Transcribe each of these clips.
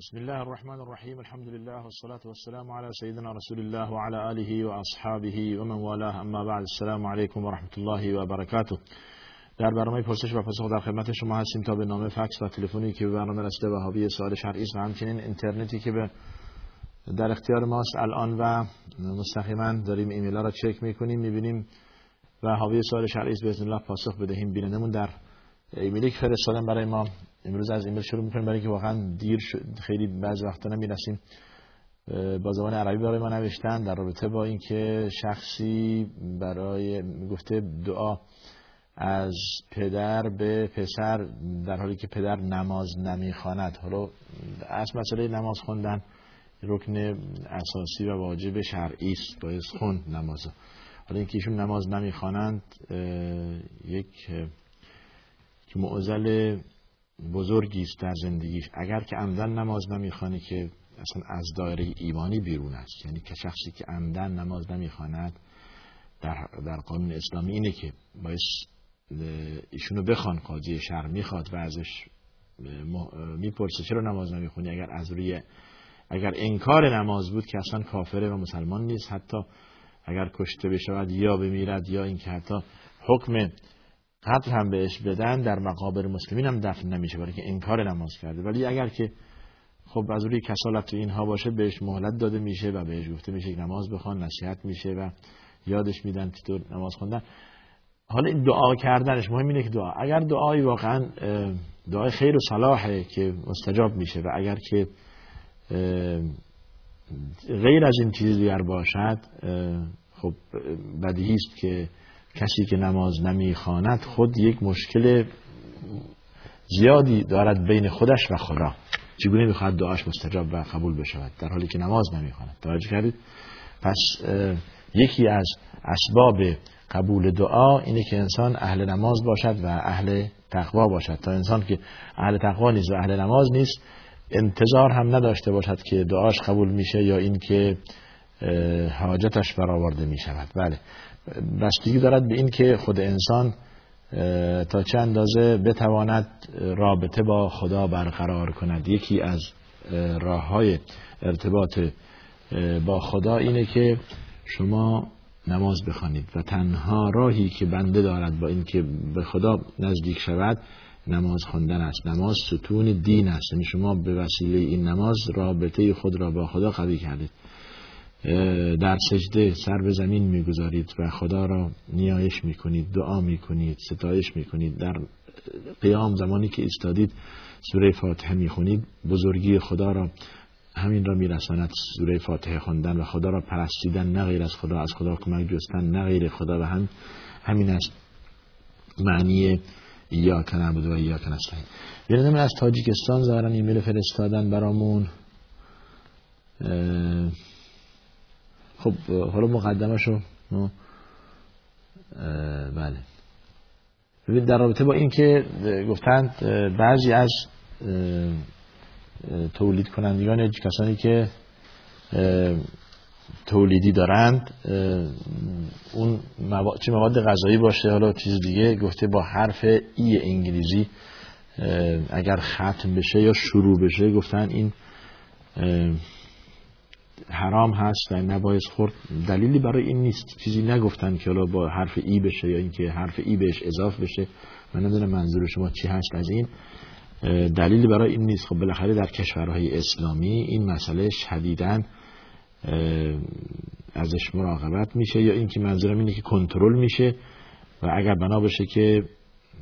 بسم الله الرحمن الرحیم الحمد لله والصلاة والسلام على سيدنا رسول الله وعلى آله وأصحابه ومن والاه اما بعد السلام علیکم و رحمت الله و برکاته در برنامه پرسش و پاسخ در خدمت شما هستیم تا به نامه فکس و تلفنی که به برنامه رسیده و حاوی سوال شرعی است و همچنین اینترنتی که به در اختیار ماست الان و مستقیما داریم ایمیل ها را چک می‌کنیم می‌بینیم و حاوی سوال شرعی است. باذن الله پاسخ بدهیم. بینندمون در ایمیلی که فرستادن برای ما امروز از ایمیل شروع می‌کنیم برای اینکه واقعا دیر شد خیلی بعض وقتا نمی‌رسیم. با زبان عربی برای ما نوشتن در رابطه با اینکه شخصی برای گفته دعا از پدر به پسر در حالی که پدر نماز نمی‌خواند. حالا از مسئله نماز خوندن رکن اساسی و واجب شرعی است باید خوند نماز. حالا اینکه ایشون نماز نمی‌خوانند یک که معضل بزرگی است در زندگیش. اگر که عمدن نماز نمی‌خوانه که اصلا از دایره ایمانی بیرون است. یعنی که شخصی که عمدن نماز نمی‌خواند در, در قانون اسلامی اینه که باید ایشونو بخوان قاضی شهر می‌خواد و ازش می‌پرسه چرا نماز نمی‌خونی؟ اگر از روی اگر انکار نماز بود که اصلا کافره و مسلمان نیست حتی اگر کشته بشود یا بمیرد یا اینکه حتی حکم قتل هم بهش بدن در مقابر مسلمین هم دفن نمیشه برای که انکار نماز کرده. ولی اگر که خب از روی کسالت تو اینها باشه بهش مهلت داده میشه و بهش گفته میشه که نماز بخوان نصیحت میشه و یادش میدن تو نماز خوندن. حالا این دعا کردنش مهم اینه که دعا. اگر دعایی واقعا دعای خیر و صلاحه که مستجاب میشه و اگر که غیر از این چیزی دیگر باشد خب بدیهی است که کسی که نماز نمی‌خواند خود یک مشکل زیادی دارد بین خودش و خدا. چگونه می‌خواهد دعاش مستجاب و قبول بشود؟ در حالی که نماز نمی‌خواند. توجه کردید؟ پس یکی از اسباب قبول دعا اینه که انسان اهل نماز باشد و اهل تقوا باشد. تا انسان که اهل تقوا نیست و اهل نماز نیست انتظار هم نداشته باشد که دعاش قبول میشه یا اینکه حاجتش برآورده می شود بله. بستگی دارد به این که خود انسان تا چه اندازه بتواند رابطه با خدا برقرار کند. یکی از راه های ارتباط با خدا اینه که شما نماز بخوانید و تنها راهی که بنده دارد با اینکه به خدا نزدیک شود نماز خواندن است. نماز ستون دین است. یعنی شما به وسیله این نماز رابطه خود را با خدا قوی کردید. در سجده سر به زمین می‌گذارید و خدا را نیایش می‌کنید دعا می‌کنید ستایش می‌کنید. در قیام زمانی که ایستادید سوره فاتحه می‌خونید بزرگی خدا را همین را میرساند سوره فاتحه خواندن و خدا را پرستیدن نه غیر از خدا از خدا کمک جستن نه غیر خدا و هم همین است معنی یا نعبد و یا نستعین بینید من از تاجیکستان ظاهرا ایمیل فرستادن برامون. خب حالا مقدمشو بله. ببین در رابطه با این که گفتند بعضی از تولید کنندگان کسانی که تولیدی دارند اون مواد چه مواد غذایی باشه حالا چیز دیگه گفته با حرف ای انگلیسی اگر ختم بشه یا شروع بشه گفتن این حرام هست و نباید خورد. دلیلی برای این نیست. چیزی نگفتن که حالا با حرف ای بشه یا اینکه حرف ای بهش اضاف بشه. من ندونم منظور شما چی هست. از این دلیلی برای این نیست. خب بالاخره در کشورهای اسلامی این مسئله شدیدن ازش مراقبت میشه یا اینکه منظورم اینه که کنترل میشه و اگر بنا بشه که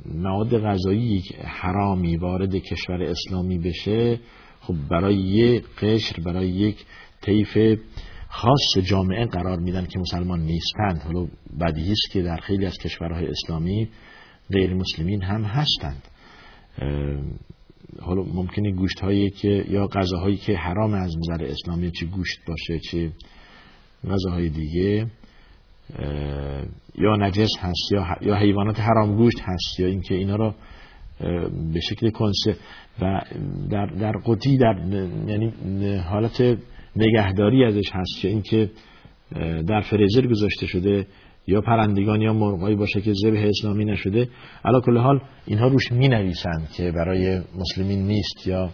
مواد غذایی حرامی وارد کشور اسلامی بشه خب برای یک قشر برای یک طیف خاص جامعه قرار میدن که مسلمان نیستند. حالا بدیهی است که در خیلی از کشورهای اسلامی غیر مسلمین هم هستند. حالا ممکنه گوشت هایی که یا غذاهایی که حرام از نظر اسلامی چه گوشت باشه چه غذاهای دیگه یا نجس هست یا یا حیوانات حرام گوشت هست یا اینکه اینا را به شکل کنسه و در در قطی در یعنی حالت نگهداری ازش هست که اینکه در فریزر گذاشته شده یا پرندگان یا مرغایی باشه که ذبح اسلامی نشده. علا کل حال اینها روش می نویسند که برای مسلمین نیست یا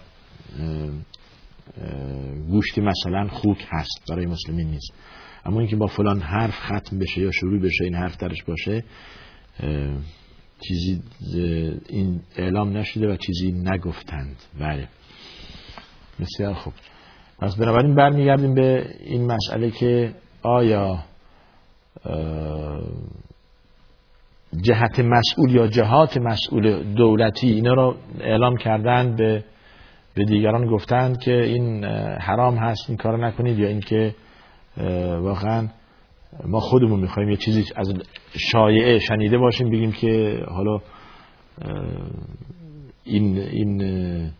گوشتی مثلا خوک هست برای مسلمین نیست. اما اینکه با فلان حرف ختم بشه یا شروع بشه این حرف درش باشه چیزی این اعلام نشده و چیزی نگفتند. بله. بسیار خوب. پس بنابراین برمیگردیم به این مسئله که آیا جهت مسئول یا جهات مسئول دولتی اینا رو اعلام کردن به به دیگران گفتند که این حرام هست این کار نکنید یا اینکه واقعا ما خودمون می‌خوایم یه چیزی از شایعه شنیده باشیم بگیم که حالا این این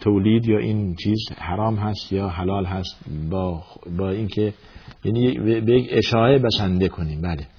تولید یا این چیز حرام هست یا حلال هست با با اینکه یعنی به یک اشاعه بسنده کنیم. بله.